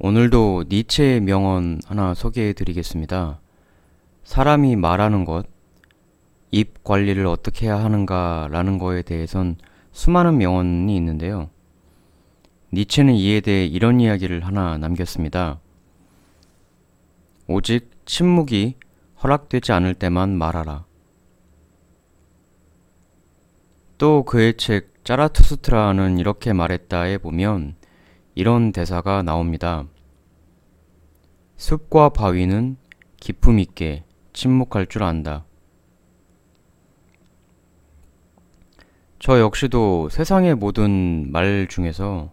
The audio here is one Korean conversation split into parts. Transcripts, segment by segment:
오늘도 니체의 명언 하나 소개해 드리겠습니다. 사람이 말하는 것, 입 관리를 어떻게 해야 하는가 라는 거에 대해선 수많은 명언이 있는데요. 니체는 이에 대해 이런 이야기를 하나 남겼습니다. 오직 침묵이 허락되지 않을 때만 말하라. 또 그의 책 짜라투스트라는 이렇게 말했다에 보면 이런 대사가 나옵니다. 숲과 바위는 기품 있게 침묵할 줄 안다. 저 역시도 세상의 모든 말 중에서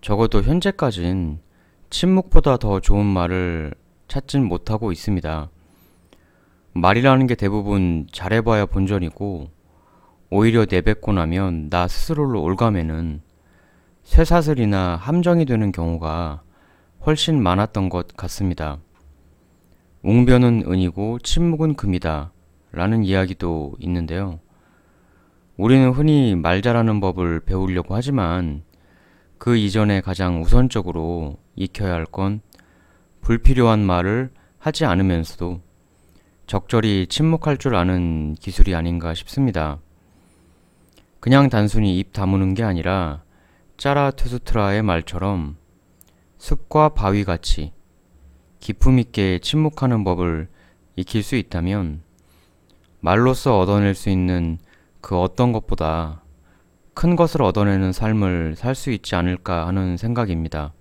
적어도 현재까진 침묵보다 더 좋은 말을 찾진 못하고 있습니다. 말이라는 게 대부분 잘해봐야 본전이고 오히려 내뱉고 나면 나 스스로를 올가매는 쇠사슬이나 함정이 되는 경우가 훨씬 많았던 것 같습니다. 웅변은 은이고 침묵은 금이다 라는 이야기도 있는데요. 우리는 흔히 말 잘하는 법을 배우려고 하지만 그 이전에 가장 우선적으로 익혀야 할 건 불필요한 말을 하지 않으면서도 적절히 침묵할 줄 아는 기술이 아닌가 싶습니다. 그냥 단순히 입 다무는 게 아니라 짜라투스트라의 말처럼 숲과 바위 같이 기품 있게 침묵하는 법을 익힐 수 있다면 말로써 얻어낼 수 있는 그 어떤 것보다 큰 것을 얻어내는 삶을 살 수 있지 않을까 하는 생각입니다.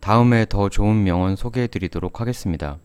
다음에 더 좋은 명언 소개해 드리도록 하겠습니다.